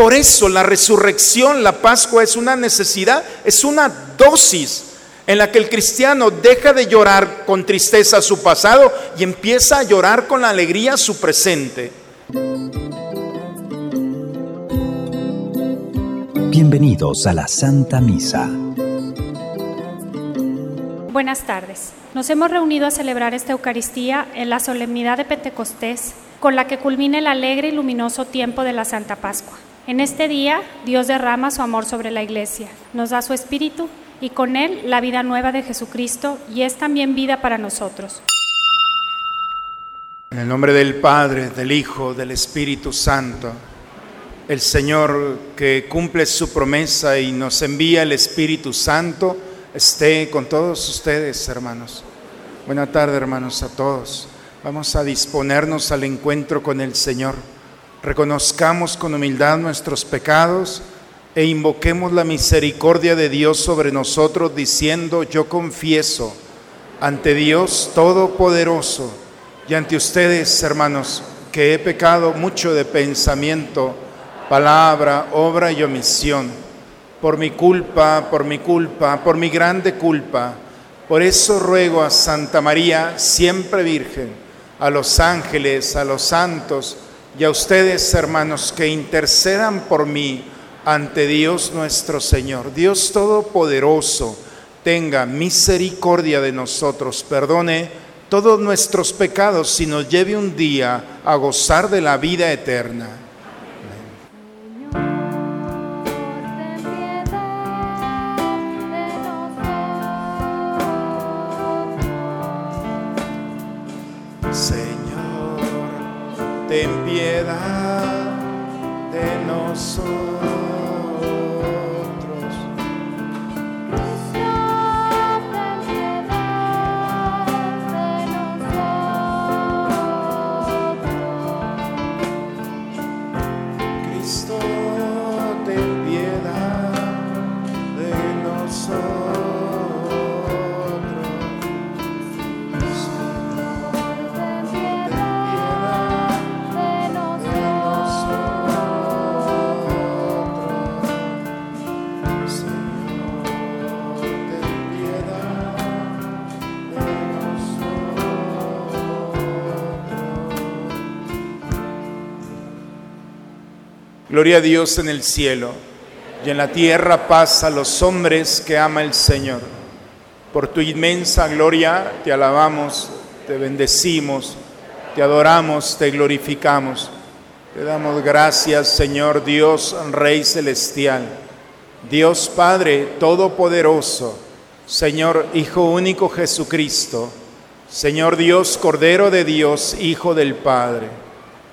Por eso la resurrección, la Pascua es una necesidad, es una dosis en la que el cristiano deja de llorar con tristeza su pasado y empieza a llorar con alegría su presente. Bienvenidos a la Santa Misa. Buenas tardes. Nos hemos reunido a celebrar esta Eucaristía en la solemnidad de Pentecostés, con la que culmina el alegre y luminoso tiempo de la Santa Pascua. En este día, Dios derrama su amor sobre la iglesia, nos da su espíritu y con él la vida nueva de Jesucristo y es también vida para nosotros. En el nombre del Padre, del Hijo, del Espíritu Santo, el Señor que cumple su promesa y nos envía el Espíritu Santo, esté con todos ustedes, hermanos. Buenas tardes, hermanos, a todos. Vamos a disponernos al encuentro con el Señor reconozcamos con humildad nuestros pecados e invoquemos la misericordia de Dios sobre nosotros diciendo, yo confieso ante Dios Todopoderoso y ante ustedes, hermanos, que he pecado mucho de pensamiento, palabra, obra y omisión, por mi culpa, por mi culpa, por mi grande culpa. Por eso ruego a Santa María, siempre Virgen, a los ángeles, a los santos, y a ustedes, hermanos, que intercedan por mí ante Dios nuestro Señor. Dios Todopoderoso, tenga misericordia de nosotros, perdone todos nuestros pecados y nos lleve un día a gozar de la vida eterna. Ten piedad de nosotros. Gloria a Dios en el cielo y en la tierra paz a los hombres que ama el Señor. Por tu inmensa gloria te alabamos, te bendecimos, te adoramos, te glorificamos. Te damos gracias, Señor Dios, Rey Celestial, Dios Padre Todopoderoso, Señor Hijo único Jesucristo, Señor Dios, Cordero de Dios, Hijo del Padre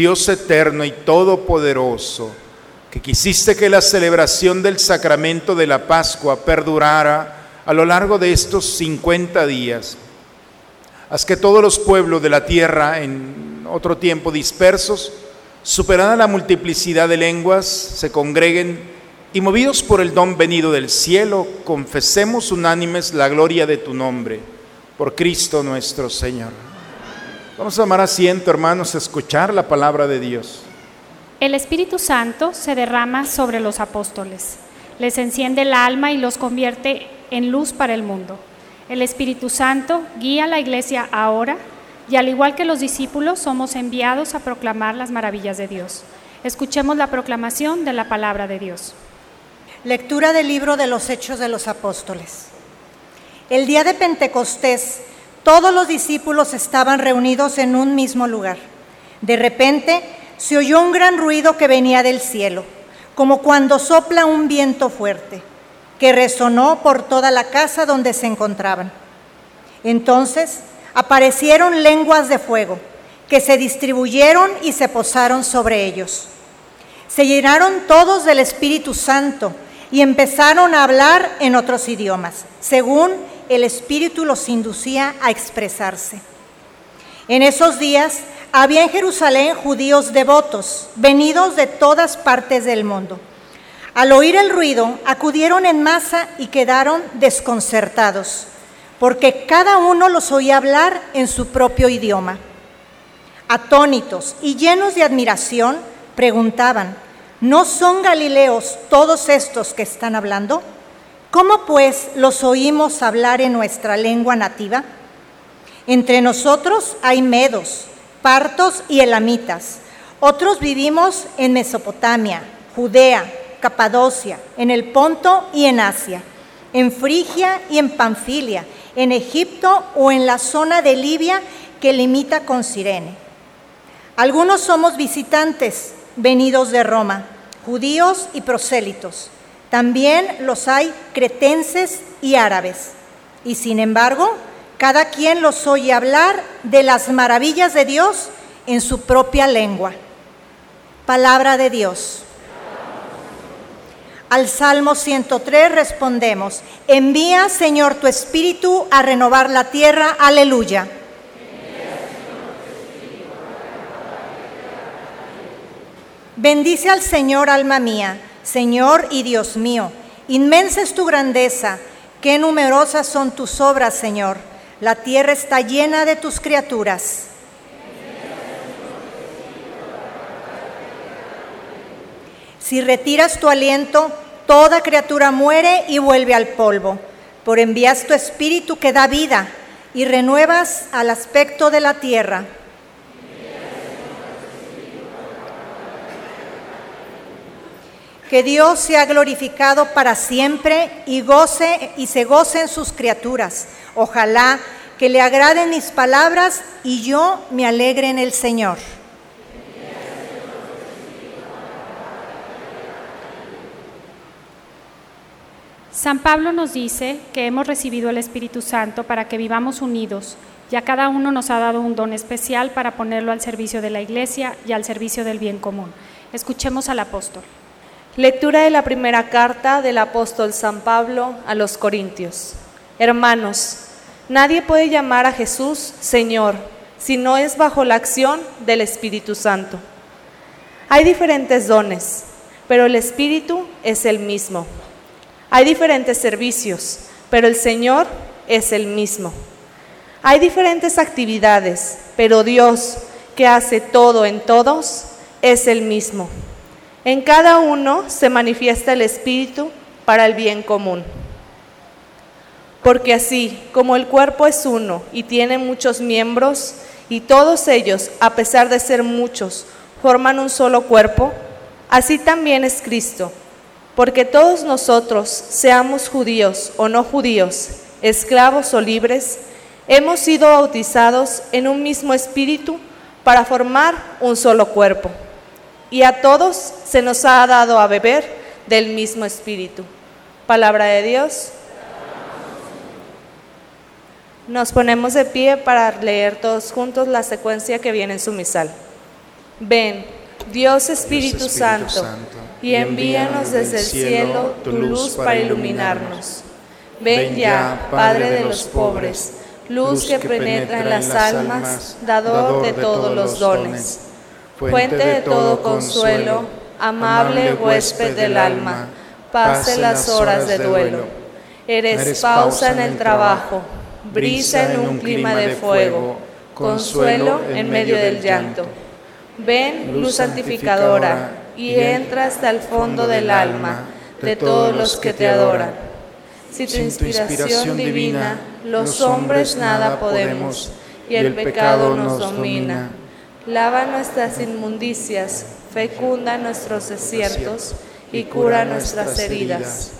Dios eterno y todopoderoso, que quisiste que la celebración del sacramento de la Pascua perdurara a lo largo de estos 50 días. Haz que todos los pueblos de la tierra, en otro tiempo dispersos, superada la multiplicidad de lenguas, se congreguen y movidos por el don venido del cielo, confesemos unánimes la gloria de tu nombre, por Cristo nuestro Señor. Vamos a tomar asiento, hermanos, a escuchar la palabra de Dios. El Espíritu Santo se derrama sobre los apóstoles, les enciende el alma y los convierte en luz para el mundo. El Espíritu Santo guía a la iglesia ahora y al igual que los discípulos somos enviados a proclamar las maravillas de Dios. Escuchemos la proclamación de la palabra de Dios. Lectura del libro de los Hechos de los Apóstoles. El día de Pentecostés, todos los discípulos estaban reunidos en un mismo lugar. De repente se oyó un gran ruido que venía del cielo, como cuando sopla un viento fuerte, que resonó por toda la casa donde se encontraban. Entonces aparecieron lenguas de fuego que se distribuyeron y se posaron sobre ellos. Se llenaron todos del Espíritu Santo y empezaron a hablar en otros idiomas, según el Espíritu los inducía a expresarse. En esos días había en Jerusalén judíos devotos, venidos de todas partes del mundo. Al oír el ruido, acudieron en masa y quedaron desconcertados, porque cada uno los oía hablar en su propio idioma. Atónitos y llenos de admiración, preguntaban, ¿no son galileos todos estos que están hablando? ¿Cómo pues los oímos hablar en nuestra lengua nativa? Entre nosotros hay medos, partos y elamitas. Otros vivimos en Mesopotamia, Judea, Capadocia, en el Ponto y en Asia, en Frigia y en Panfilia, en Egipto o en la zona de Libia que limita con Sirene. Algunos somos visitantes venidos de Roma, judíos y prosélitos. También los hay cretenses y árabes. Y sin embargo, cada quien los oye hablar de las maravillas de Dios en su propia lengua. Palabra de Dios. Al Salmo 103 respondemos, envía Señor tu espíritu a renovar la tierra, aleluya. Bendice al Señor, alma mía, Señor y Dios mío. Inmensa es tu grandeza, qué numerosas son tus obras, Señor. La tierra está llena de tus criaturas. Si retiras tu aliento, toda criatura muere y vuelve al polvo. Por envías tu espíritu que da vida y renuevas al aspecto de la tierra. Que Dios sea glorificado para siempre y goce y se gocen sus criaturas. Ojalá que le agraden mis palabras y yo me alegre en el Señor. San Pablo nos dice que hemos recibido el Espíritu Santo para que vivamos unidos, ya cada uno nos ha dado un don especial para ponerlo al servicio de la Iglesia y al servicio del bien común. Escuchemos al apóstol. Lectura de la primera carta del apóstol San Pablo a los Corintios. Hermanos, nadie puede llamar a Jesús Señor si no es bajo la acción del Espíritu Santo. Hay diferentes dones, pero el Espíritu es el mismo. Hay diferentes servicios, pero el Señor es el mismo. Hay diferentes actividades, pero Dios, que hace todo en todos, es el mismo. En cada uno se manifiesta el Espíritu para el bien común. Porque así como el cuerpo es uno y tiene muchos miembros, y todos ellos, a pesar de ser muchos, forman un solo cuerpo, así también es Cristo. Porque todos nosotros, seamos judíos o no judíos, esclavos o libres, hemos sido bautizados en un mismo espíritu para formar un solo cuerpo y a todos se nos ha dado a beber del mismo espíritu. Palabra de Dios. Nos ponemos de pie para leer todos juntos la secuencia que viene en su misal. Ven, Dios Espíritu, Santo, y envíanos desde el cielo tu luz para iluminarnos. Ven ya, Padre de los pobres, luz que penetra en las almas, dador de todos los dones fuente de todo consuelo, amable huésped del alma, pase las horas de duelo. Eres pausa en el trabajo, brisa en un clima de fuego, consuelo en medio del llanto. Ven, luz santificadora, y entra hasta el fondo del alma de todos los que te adoran. Si tu inspiración divina, los hombres nada podemos, y el pecado nos domina Lava nuestras inmundicias, fecunda nuestros desiertos y cura nuestras heridas.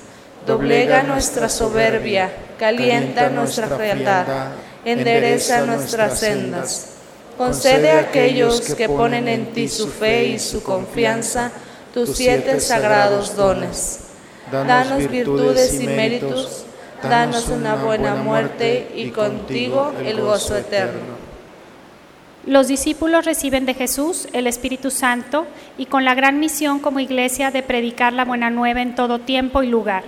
Doblega nuestra soberbia, calienta nuestra frialdad, endereza nuestras sendas. Concede a aquellos que ponen en ti su fe y su confianza tus siete sagrados dones. Danos virtudes y méritos, danos una buena muerte y contigo el gozo eterno. Los discípulos reciben de Jesús el Espíritu Santo y con la gran misión como iglesia de predicar la buena nueva en todo tiempo y lugar.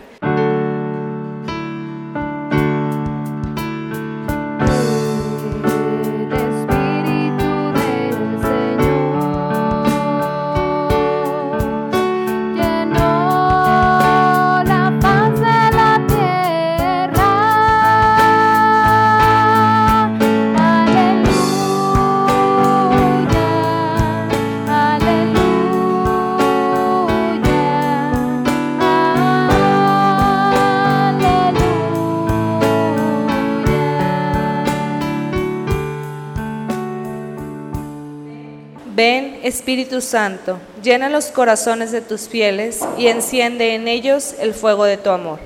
Espíritu Santo, llena los corazones de tus fieles y enciende en ellos el fuego de tu amor.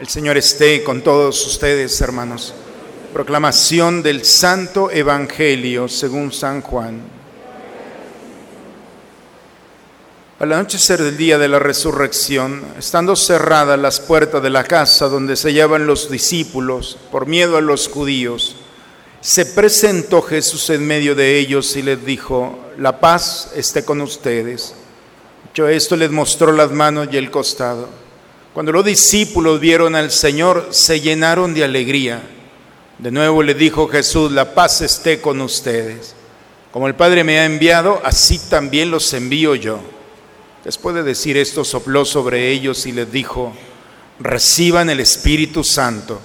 El Señor esté con todos ustedes, hermanos. Proclamación del Santo Evangelio según San Juan. Al anochecer del día de la resurrección, estando cerradas las puertas de la casa donde se hallaban los discípulos por miedo a los judíos, se presentó Jesús en medio de ellos y les dijo, la paz esté con ustedes. Dicho esto, les mostró las manos y el costado. Cuando los discípulos vieron al Señor, se llenaron de alegría. De nuevo le dijo Jesús, la paz esté con ustedes. Como el Padre me ha enviado, así también los envío yo. Después de decir esto, sopló sobre ellos y les dijo, reciban el Espíritu Santo.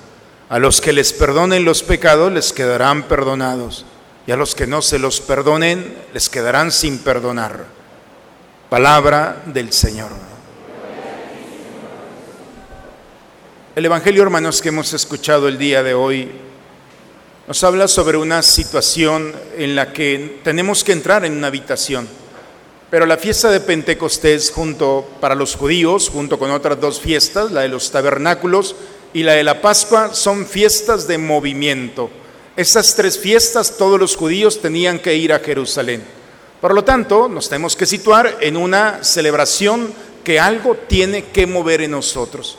A los que les perdonen los pecados les quedarán perdonados, y a los que no se los perdonen les quedarán sin perdonar. Palabra del Señor. El Evangelio, hermanos, que hemos escuchado el día de hoy, nos habla sobre una situación en la que tenemos que entrar en una habitación. Pero la fiesta de Pentecostés, junto para los judíos, junto con otras dos fiestas, la de los tabernáculos y la de la Pascua, son fiestas de movimiento. Esas tres fiestas todos los judíos tenían que ir a Jerusalén. Por lo tanto, nos tenemos que situar en una celebración que algo tiene que mover en nosotros.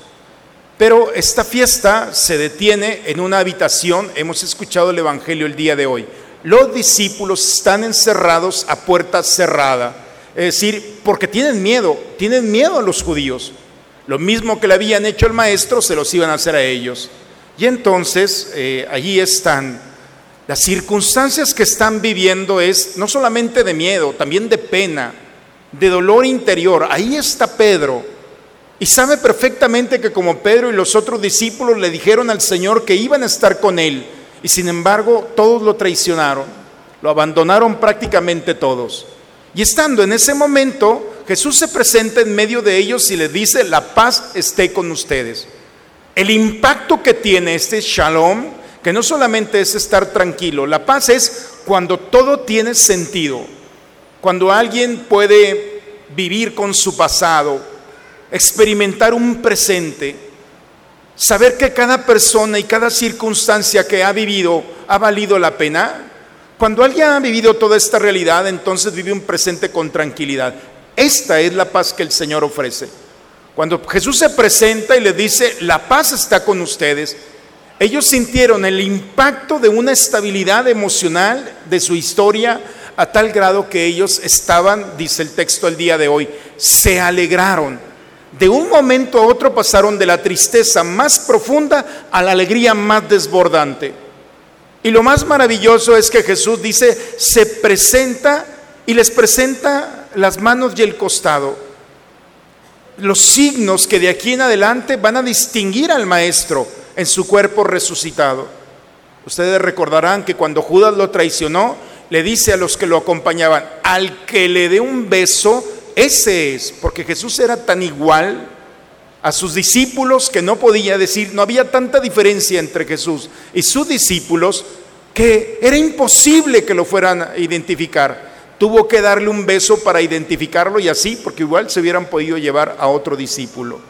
Pero esta fiesta se detiene en una habitación, hemos escuchado el Evangelio el día de hoy. Los discípulos están encerrados a puerta cerrada, es decir, porque tienen miedo, tienen miedo a los judíos. Lo mismo que le habían hecho al maestro, se los iban a hacer a ellos. Y entonces eh, allí están. Las circunstancias que están viviendo es no solamente de miedo, también de pena, de dolor interior. Ahí está Pedro y sabe perfectamente que como Pedro y los otros discípulos le dijeron al Señor que iban a estar con él, y sin embargo todos lo traicionaron, lo abandonaron prácticamente todos. Y estando en ese momento, Jesús se presenta en medio de ellos y les dice, la paz esté con ustedes. El impacto que tiene este shalom, que no solamente es estar tranquilo, la paz es cuando todo tiene sentido, cuando alguien puede vivir con su pasado, experimentar un presente, saber que cada persona y cada circunstancia que ha vivido ha valido la pena. Cuando alguien ha vivido toda esta realidad, entonces vive un presente con tranquilidad. Esta es la paz que el Señor ofrece. Cuando Jesús se presenta y le dice, la paz está con ustedes, ellos sintieron el impacto de una estabilidad emocional de su historia a tal grado que ellos estaban, dice el texto el día de hoy, se alegraron de un momento a otro pasaron de la tristeza más profunda a la alegría más desbordante. Y lo más maravilloso es que Jesús dice, se presenta y les presenta las manos y el costado. Los signos que de aquí en adelante van a distinguir al Maestro en su cuerpo resucitado. Ustedes recordarán que cuando Judas lo traicionó, le dice a los que lo acompañaban, al que le dé un beso, ese es, porque Jesús era tan igual a sus discípulos que no podía decir, no había tanta diferencia entre Jesús y sus discípulos que era imposible que lo fueran a identificar. Tuvo que darle un beso para identificarlo y así, porque igual se hubieran podido llevar a otro discípulo.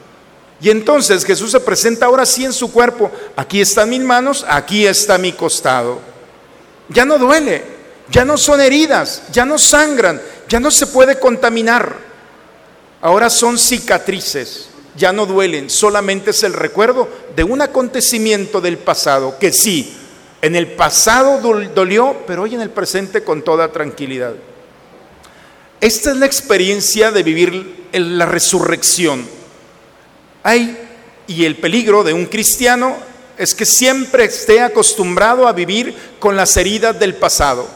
Y entonces Jesús se presenta ahora sí en su cuerpo. Aquí están mis manos, aquí está mi costado. Ya no duele, ya no son heridas, ya no sangran, ya no se puede contaminar. Ahora son cicatrices, ya no duelen, solamente es el recuerdo de un acontecimiento del pasado que sí, en el pasado dolió, pero hoy en el presente con toda tranquilidad. Esta es la experiencia de vivir la resurrección. Hay, y el peligro de un cristiano es que siempre esté acostumbrado a vivir con las heridas del pasado.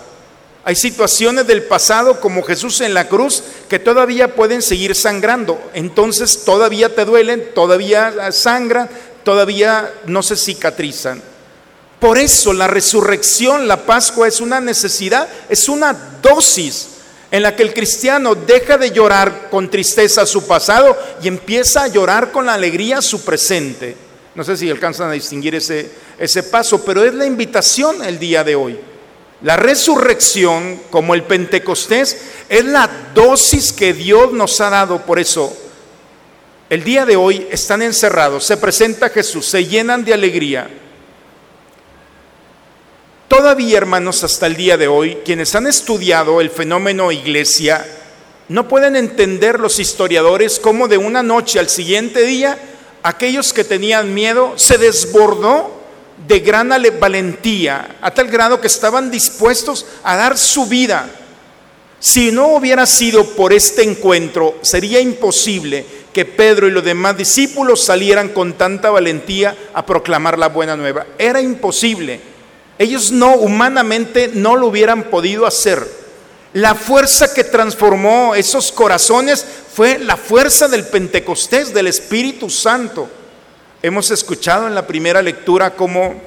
Hay situaciones del pasado como Jesús en la cruz que todavía pueden seguir sangrando. Entonces todavía te duelen, todavía sangran, todavía no se cicatrizan. Por eso la resurrección, la Pascua es una necesidad, es una dosis en la que el cristiano deja de llorar con tristeza su pasado y empieza a llorar con la alegría su presente. No sé si alcanzan a distinguir ese, ese paso, pero es la invitación el día de hoy. La resurrección, como el Pentecostés, es la dosis que Dios nos ha dado. Por eso, el día de hoy están encerrados, se presenta Jesús, se llenan de alegría Todavía, hermanos, hasta el día de hoy, quienes han estudiado el fenómeno iglesia, no pueden entender los historiadores cómo de una noche al siguiente día, aquellos que tenían miedo se desbordó de gran valentía, a tal grado que estaban dispuestos a dar su vida. Si no hubiera sido por este encuentro, sería imposible que Pedro y los demás discípulos salieran con tanta valentía a proclamar la buena nueva. Era imposible. Ellos no, humanamente, no lo hubieran podido hacer. La fuerza que transformó esos corazones fue la fuerza del Pentecostés, del Espíritu Santo. Hemos escuchado en la primera lectura cómo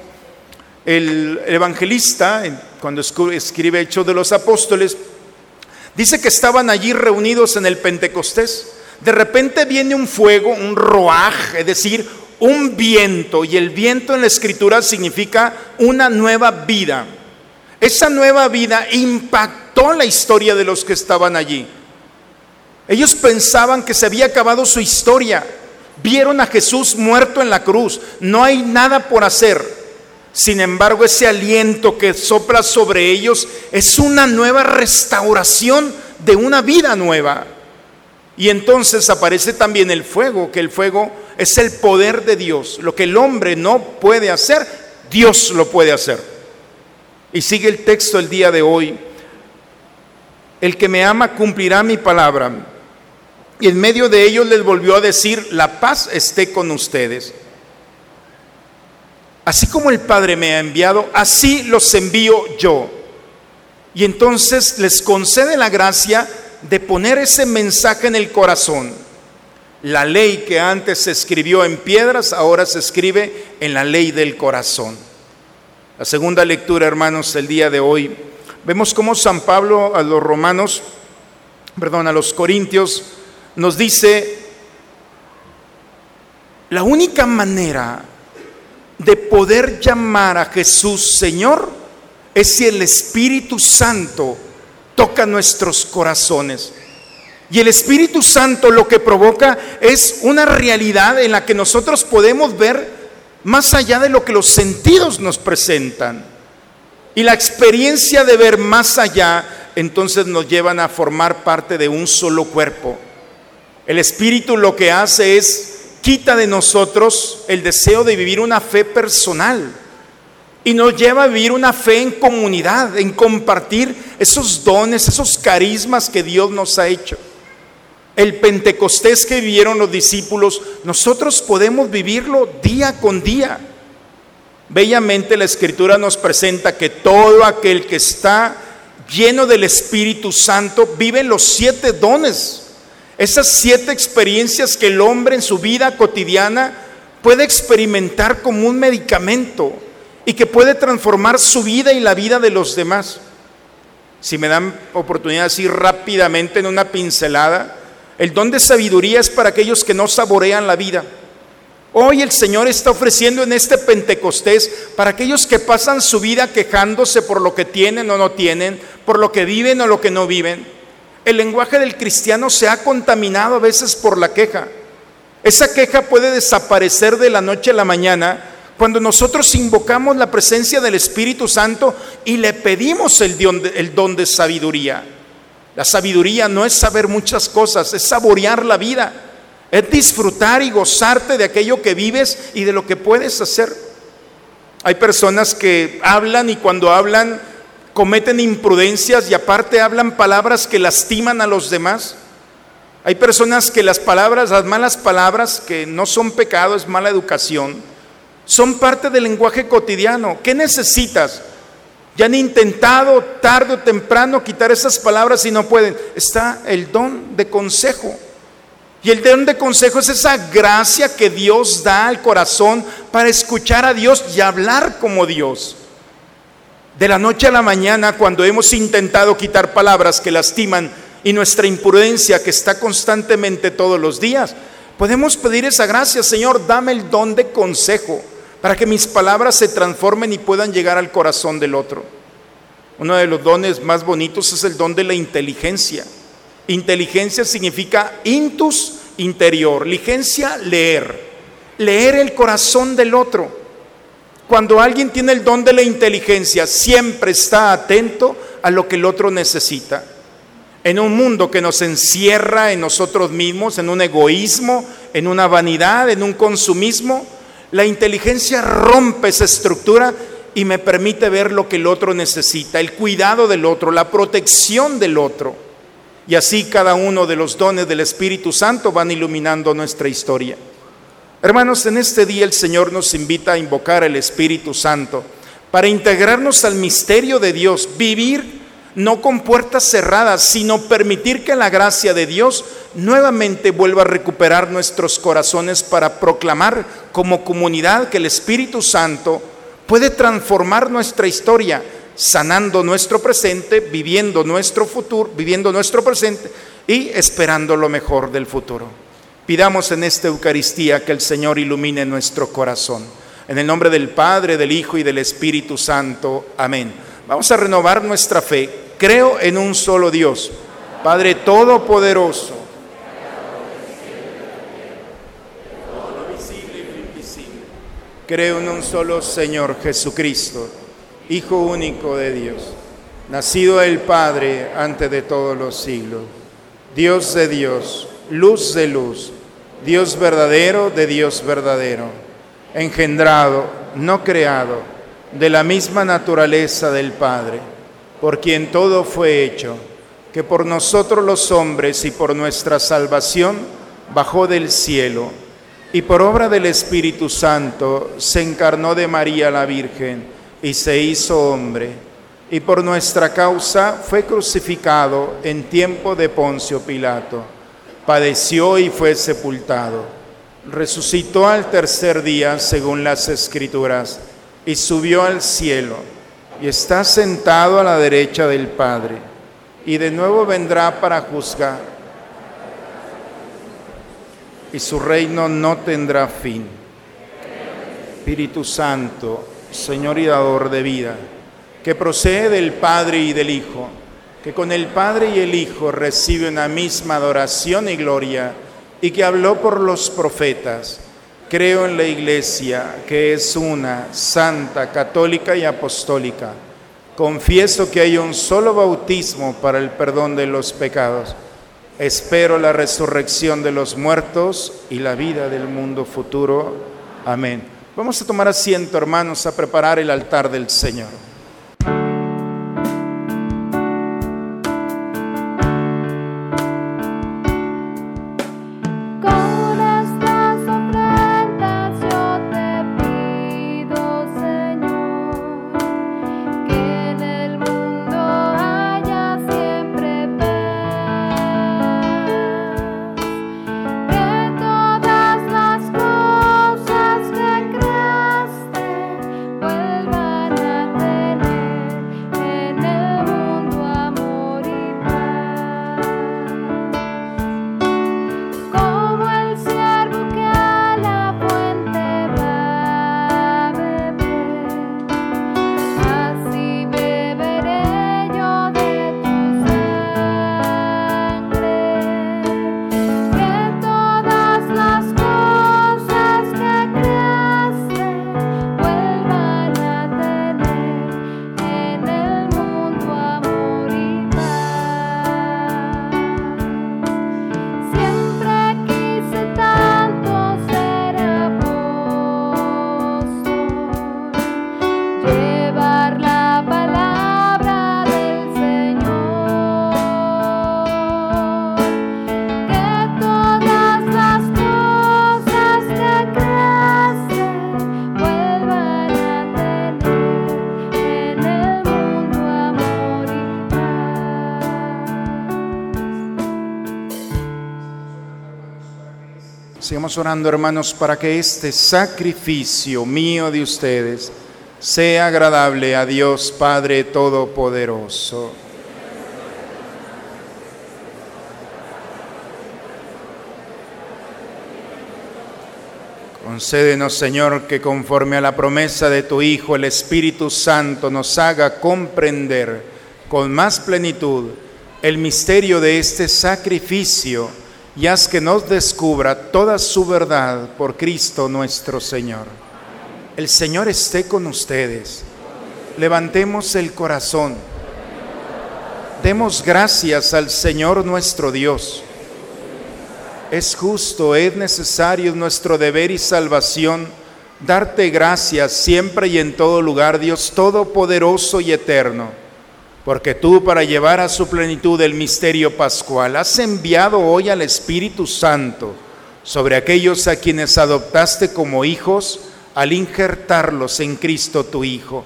el evangelista, cuando escribe Hechos de los Apóstoles, dice que estaban allí reunidos en el Pentecostés. De repente viene un fuego, un roaj, es decir, un viento, y el viento en la escritura significa una nueva vida. Esa nueva vida impactó la historia de los que estaban allí. Ellos pensaban que se había acabado su historia. Vieron a Jesús muerto en la cruz. No hay nada por hacer. Sin embargo, ese aliento que sopla sobre ellos es una nueva restauración de una vida nueva. Y entonces aparece también el fuego, que el fuego es el poder de Dios. Lo que el hombre no puede hacer, Dios lo puede hacer. Y sigue el texto el día de hoy. El que me ama cumplirá mi palabra. Y en medio de ellos les volvió a decir, la paz esté con ustedes. Así como el Padre me ha enviado, así los envío yo. Y entonces les concede la gracia de poner ese mensaje en el corazón. La ley que antes se escribió en piedras, ahora se escribe en la ley del corazón. La segunda lectura, hermanos, el día de hoy, vemos cómo San Pablo a los romanos, perdón, a los corintios, nos dice, la única manera de poder llamar a Jesús Señor es si el Espíritu Santo toca nuestros corazones. Y el Espíritu Santo lo que provoca es una realidad en la que nosotros podemos ver más allá de lo que los sentidos nos presentan. Y la experiencia de ver más allá entonces nos llevan a formar parte de un solo cuerpo. El Espíritu lo que hace es quita de nosotros el deseo de vivir una fe personal y nos lleva a vivir una fe en comunidad, en compartir esos dones, esos carismas que Dios nos ha hecho. El Pentecostés que vivieron los discípulos, nosotros podemos vivirlo día con día. Bellamente la Escritura nos presenta que todo aquel que está lleno del Espíritu Santo vive los siete dones, esas siete experiencias que el hombre en su vida cotidiana puede experimentar como un medicamento y que puede transformar su vida y la vida de los demás. Si me dan oportunidad así rápidamente en una pincelada, el don de sabiduría es para aquellos que no saborean la vida. Hoy el Señor está ofreciendo en este Pentecostés para aquellos que pasan su vida quejándose por lo que tienen o no tienen, por lo que viven o lo que no viven. El lenguaje del cristiano se ha contaminado a veces por la queja. Esa queja puede desaparecer de la noche a la mañana cuando nosotros invocamos la presencia del Espíritu Santo y le pedimos el don, de, el don de sabiduría. La sabiduría no es saber muchas cosas, es saborear la vida, es disfrutar y gozarte de aquello que vives y de lo que puedes hacer. Hay personas que hablan y cuando hablan cometen imprudencias y aparte hablan palabras que lastiman a los demás. Hay personas que las palabras, las malas palabras, que no son pecado, es mala educación, son parte del lenguaje cotidiano. ¿Qué necesitas? Ya han intentado tarde o temprano quitar esas palabras y no pueden. Está el don de consejo. Y el don de consejo es esa gracia que Dios da al corazón para escuchar a Dios y hablar como Dios. De la noche a la mañana, cuando hemos intentado quitar palabras que lastiman y nuestra imprudencia que está constantemente todos los días, podemos pedir esa gracia, Señor, dame el don de consejo para que mis palabras se transformen y puedan llegar al corazón del otro. Uno de los dones más bonitos es el don de la inteligencia. Inteligencia significa intus interior, ligencia leer, leer el corazón del otro. Cuando alguien tiene el don de la inteligencia, siempre está atento a lo que el otro necesita. En un mundo que nos encierra en nosotros mismos, en un egoísmo, en una vanidad, en un consumismo, la inteligencia rompe esa estructura y me permite ver lo que el otro necesita, el cuidado del otro, la protección del otro. Y así cada uno de los dones del Espíritu Santo van iluminando nuestra historia. Hermanos, en este día el Señor nos invita a invocar al Espíritu Santo para integrarnos al misterio de Dios, vivir no con puertas cerradas, sino permitir que la gracia de Dios nuevamente vuelva a recuperar nuestros corazones para proclamar como comunidad que el Espíritu Santo puede transformar nuestra historia, sanando nuestro presente, viviendo nuestro futuro, viviendo nuestro presente y esperando lo mejor del futuro. Pidamos en esta Eucaristía que el Señor ilumine nuestro corazón. En el nombre del Padre, del Hijo y del Espíritu Santo. Amén. Vamos a renovar nuestra fe. Creo en un solo Dios, Padre Todopoderoso. Creo en un solo Señor Jesucristo, Hijo único de Dios, nacido del Padre antes de todos los siglos, Dios de Dios, luz de luz, Dios verdadero de Dios verdadero, engendrado, no creado, de la misma naturaleza del Padre, por quien todo fue hecho, que por nosotros los hombres y por nuestra salvación bajó del cielo y por obra del Espíritu Santo se encarnó de María la Virgen y se hizo hombre, y por nuestra causa fue crucificado en tiempo de Poncio Pilato, padeció y fue sepultado, resucitó al tercer día según las Escrituras, y subió al cielo, y está sentado a la derecha del Padre, y de nuevo vendrá para juzgar y su reino no tendrá fin. Espíritu Santo, Señor y dador de vida, que procede del Padre y del Hijo, que con el Padre y el Hijo recibe una misma adoración y gloria, y que habló por los profetas. Creo en la Iglesia, que es una, santa, católica y apostólica. Confieso que hay un solo bautismo para el perdón de los pecados Espero la resurrección de los muertos y la vida del mundo futuro. Amén. Vamos a tomar asiento, hermanos, a preparar el altar del Señor. Sigamos orando, hermanos, para que este sacrificio mío de ustedes sea agradable a Dios Padre Todopoderoso. Concédenos, Señor, que conforme a la promesa de tu Hijo, el Espíritu Santo nos haga comprender con más plenitud el misterio de este sacrificio y haz que nos descubra toda su verdad por Cristo nuestro Señor. El Señor esté con ustedes. Levantemos el corazón. Demos gracias al Señor nuestro Dios es justo, es necesario, nuestro deber y salvación darte gracias siempre y en todo lugar, Dios Todopoderoso y Eterno, porque tú para llevar a su plenitud el misterio pascual has enviado hoy al Espíritu Santo sobre aquellos a quienes adoptaste como hijos al injertarlos en Cristo tu Hijo.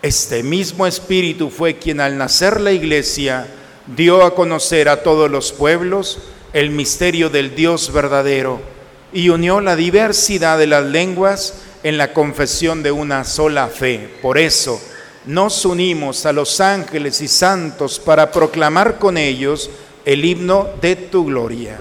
Este mismo Espíritu fue quien al nacer la iglesia dio a conocer a todos los pueblos, el misterio del Dios verdadero y unió la diversidad de las lenguas en la confesión de una sola fe. Por eso nos unimos a los ángeles y santos para proclamar con ellos el himno de tu gloria.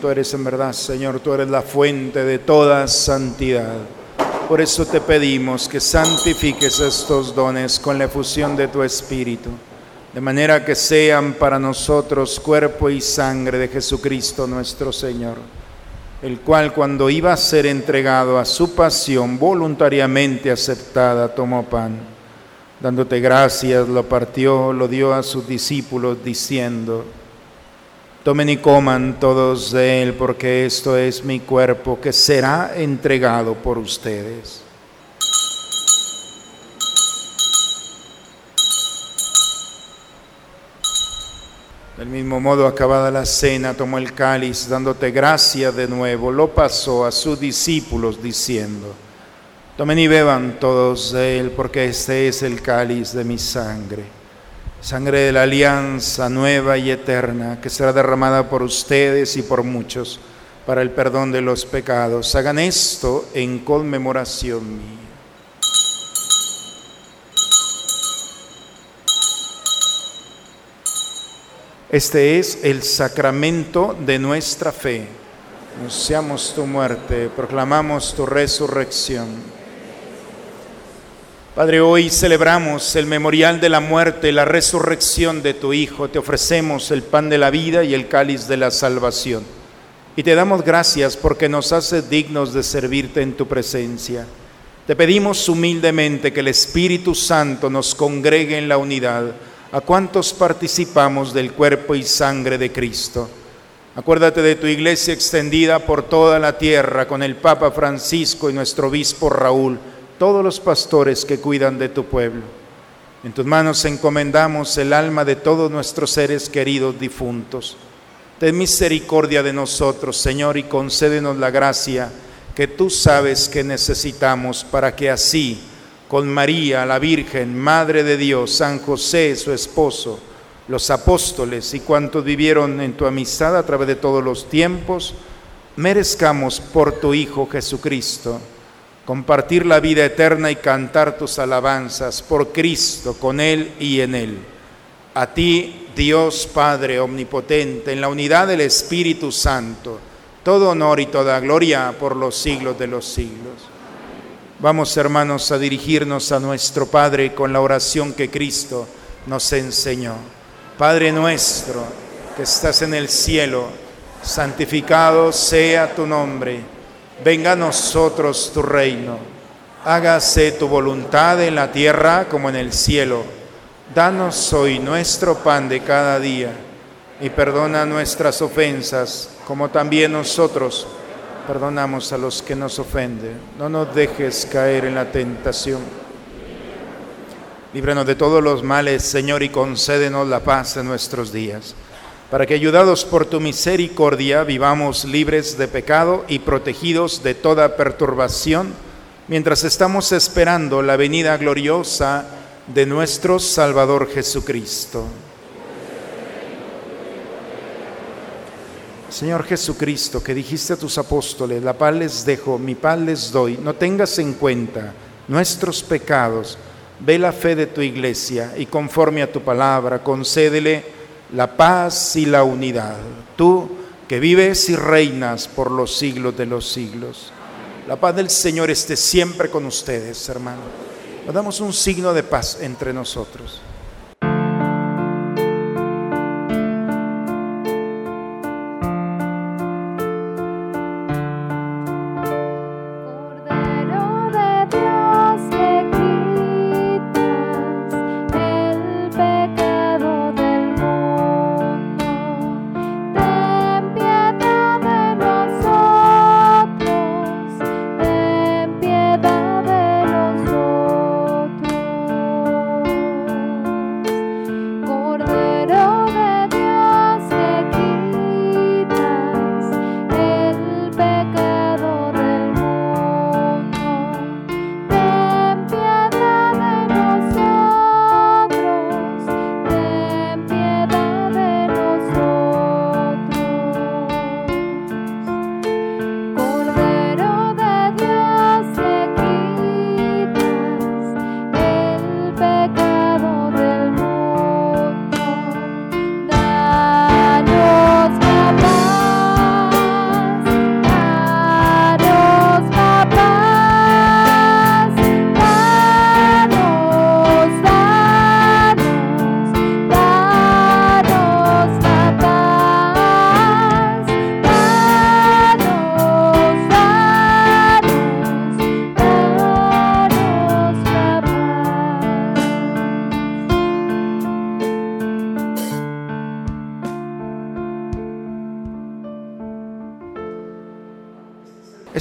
Santo eres en verdad, Señor, tú eres la fuente de toda santidad. Por eso te pedimos que santifiques estos dones con la efusión de tu Espíritu, de manera que sean para nosotros cuerpo y sangre de Jesucristo nuestro Señor, el cual cuando iba a ser entregado a su pasión voluntariamente aceptada, tomó pan. Dándote gracias, lo partió, lo dio a sus discípulos, diciendo, Tomen y coman todos de él, porque esto es mi cuerpo que será entregado por ustedes. Del mismo modo, acabada la cena, tomó el cáliz, dándote gracia de nuevo, lo pasó a sus discípulos, diciendo, Tomen y beban todos de él, porque este es el cáliz de mi sangre sangre de la alianza nueva y eterna que será derramada por ustedes y por muchos para el perdón de los pecados. Hagan esto en conmemoración mía. Este es el sacramento de nuestra fe. Anunciamos tu muerte, proclamamos tu resurrección. Padre, hoy celebramos el memorial de la muerte y la resurrección de tu Hijo. Te ofrecemos el pan de la vida y el cáliz de la salvación. Y te damos gracias porque nos haces dignos de servirte en tu presencia. Te pedimos humildemente que el Espíritu Santo nos congregue en la unidad a cuantos participamos del cuerpo y sangre de Cristo. Acuérdate de tu iglesia extendida por toda la tierra con el Papa Francisco y nuestro obispo Raúl todos los pastores que cuidan de tu pueblo. En tus manos encomendamos el alma de todos nuestros seres queridos difuntos. Ten misericordia de nosotros, Señor, y concédenos la gracia que tú sabes que necesitamos para que así, con María, la Virgen, Madre de Dios, San José, su esposo, los apóstoles y cuantos vivieron en tu amistad a través de todos los tiempos, merezcamos por tu Hijo Jesucristo compartir la vida eterna y cantar tus alabanzas por Cristo, con Él y en Él. A ti, Dios Padre Omnipotente, en la unidad del Espíritu Santo, todo honor y toda gloria por los siglos de los siglos. Vamos, hermanos, a dirigirnos a nuestro Padre con la oración que Cristo nos enseñó. Padre nuestro, que estás en el cielo, santificado sea tu nombre venga a nosotros tu reino, hágase tu voluntad en la tierra como en el cielo. Danos hoy nuestro pan de cada día y perdona nuestras ofensas como también nosotros perdonamos a los que nos ofenden. No nos dejes caer en la tentación. Líbranos de todos los males, Señor, y concédenos la paz en nuestros días para que ayudados por tu misericordia vivamos libres de pecado y protegidos de toda perturbación, mientras estamos esperando la venida gloriosa de nuestro Salvador Jesucristo. Señor Jesucristo, que dijiste a tus apóstoles, la paz les dejo, mi paz les doy, no tengas en cuenta nuestros pecados, ve la fe de tu iglesia y conforme a tu palabra, concédele la paz y la unidad. Tú que vives y reinas por los siglos de los siglos. La paz del Señor esté siempre con ustedes, hermano. damos un signo de paz entre nosotros.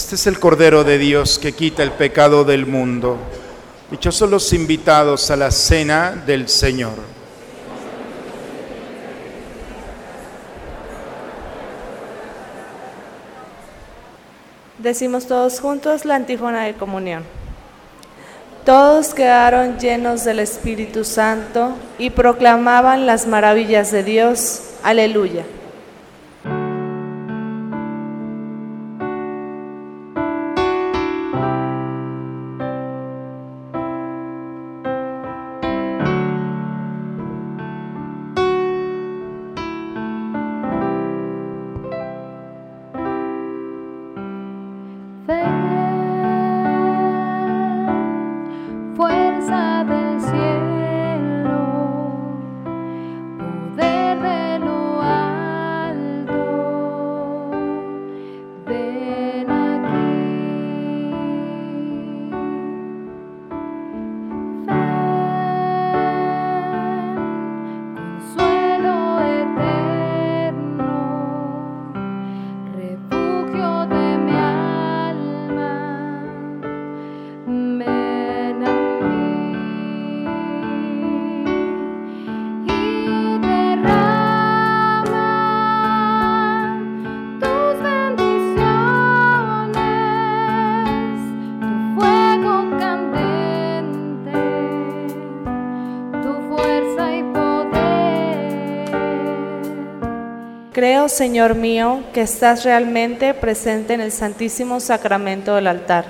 Este es el Cordero de Dios que quita el pecado del mundo. Dichosos los invitados a la cena del Señor. Decimos todos juntos la antífona de comunión. Todos quedaron llenos del Espíritu Santo y proclamaban las maravillas de Dios. Aleluya. Señor mío, que estás realmente presente en el Santísimo Sacramento del altar.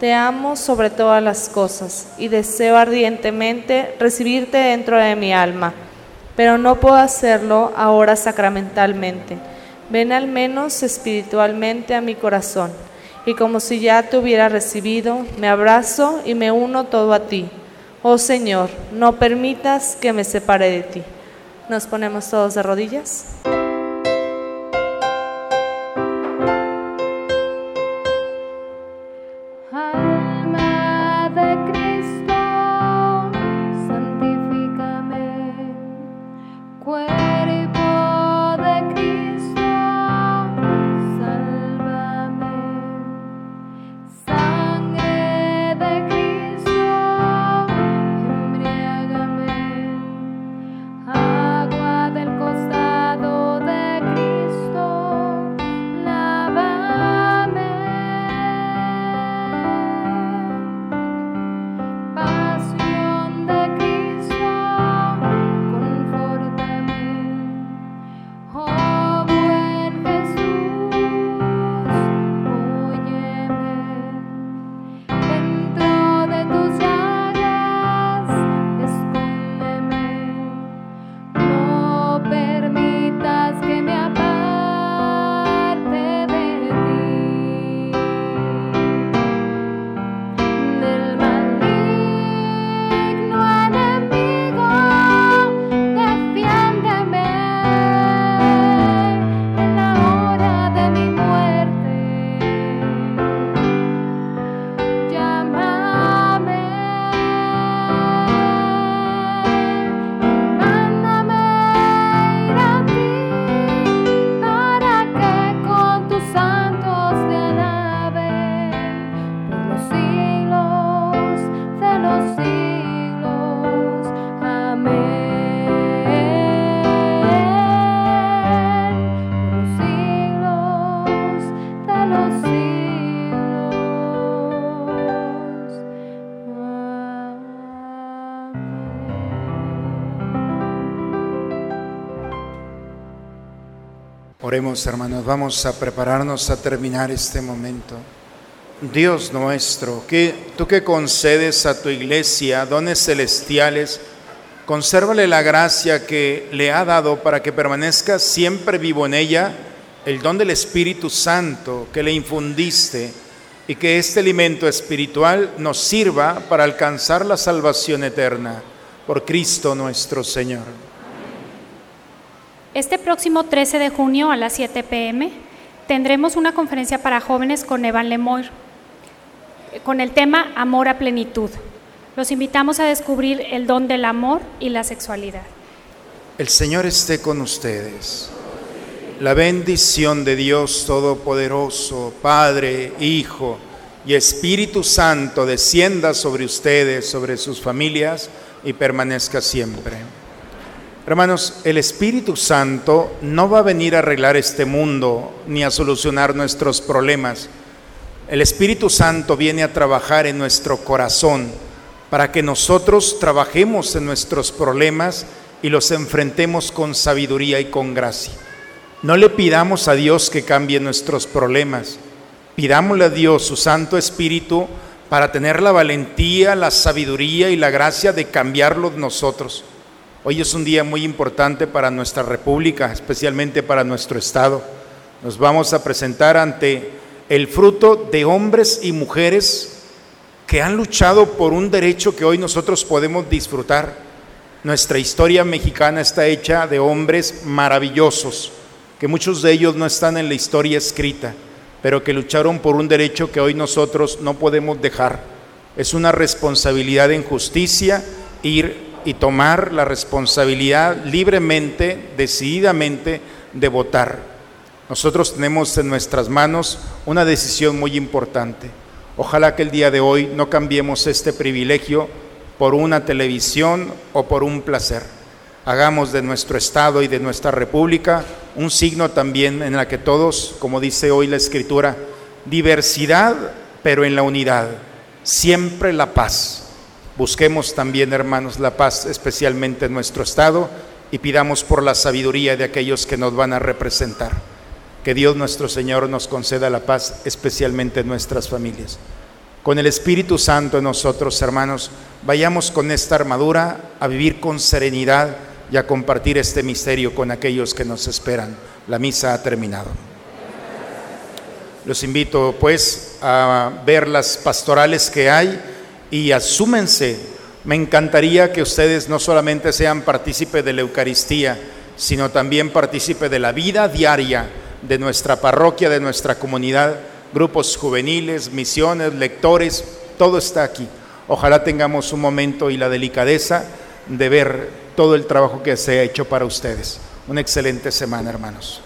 Te amo sobre todas las cosas y deseo ardientemente recibirte dentro de mi alma, pero no puedo hacerlo ahora sacramentalmente. Ven al menos espiritualmente a mi corazón y como si ya te hubiera recibido, me abrazo y me uno todo a ti. Oh Señor, no permitas que me separe de ti. Nos ponemos todos de rodillas. Oremos, hermanos, vamos a prepararnos a terminar este momento. Dios nuestro, que tú que concedes a tu iglesia dones celestiales, consérvale la gracia que le ha dado para que permanezca siempre vivo en ella el don del Espíritu Santo que le infundiste y que este alimento espiritual nos sirva para alcanzar la salvación eterna por Cristo nuestro Señor. Este próximo 13 de junio a las 7 pm tendremos una conferencia para jóvenes con Evan Lemoyre con el tema Amor a plenitud. Los invitamos a descubrir el don del amor y la sexualidad. El Señor esté con ustedes. La bendición de Dios Todopoderoso, Padre, Hijo y Espíritu Santo descienda sobre ustedes, sobre sus familias y permanezca siempre. Hermanos, el Espíritu Santo no va a venir a arreglar este mundo ni a solucionar nuestros problemas. El Espíritu Santo viene a trabajar en nuestro corazón para que nosotros trabajemos en nuestros problemas y los enfrentemos con sabiduría y con gracia. No le pidamos a Dios que cambie nuestros problemas, pidámosle a Dios su Santo Espíritu para tener la valentía, la sabiduría y la gracia de cambiarlos nosotros. Hoy es un día muy importante para nuestra República, especialmente para nuestro Estado. Nos vamos a presentar ante el fruto de hombres y mujeres que han luchado por un derecho que hoy nosotros podemos disfrutar. Nuestra historia mexicana está hecha de hombres maravillosos, que muchos de ellos no están en la historia escrita, pero que lucharon por un derecho que hoy nosotros no podemos dejar. Es una responsabilidad en justicia ir y tomar la responsabilidad libremente, decididamente, de votar. Nosotros tenemos en nuestras manos una decisión muy importante. Ojalá que el día de hoy no cambiemos este privilegio por una televisión o por un placer. Hagamos de nuestro Estado y de nuestra República un signo también en la que todos, como dice hoy la Escritura, diversidad, pero en la unidad, siempre la paz. Busquemos también, hermanos, la paz, especialmente en nuestro Estado, y pidamos por la sabiduría de aquellos que nos van a representar. Que Dios nuestro Señor nos conceda la paz, especialmente en nuestras familias. Con el Espíritu Santo en nosotros, hermanos, vayamos con esta armadura a vivir con serenidad y a compartir este misterio con aquellos que nos esperan. La misa ha terminado. Los invito pues a ver las pastorales que hay y asúmense. Me encantaría que ustedes no solamente sean partícipe de la Eucaristía, sino también partícipe de la vida diaria de nuestra parroquia, de nuestra comunidad, grupos juveniles, misiones, lectores, todo está aquí. Ojalá tengamos un momento y la delicadeza de ver todo el trabajo que se ha hecho para ustedes. Una excelente semana, hermanos.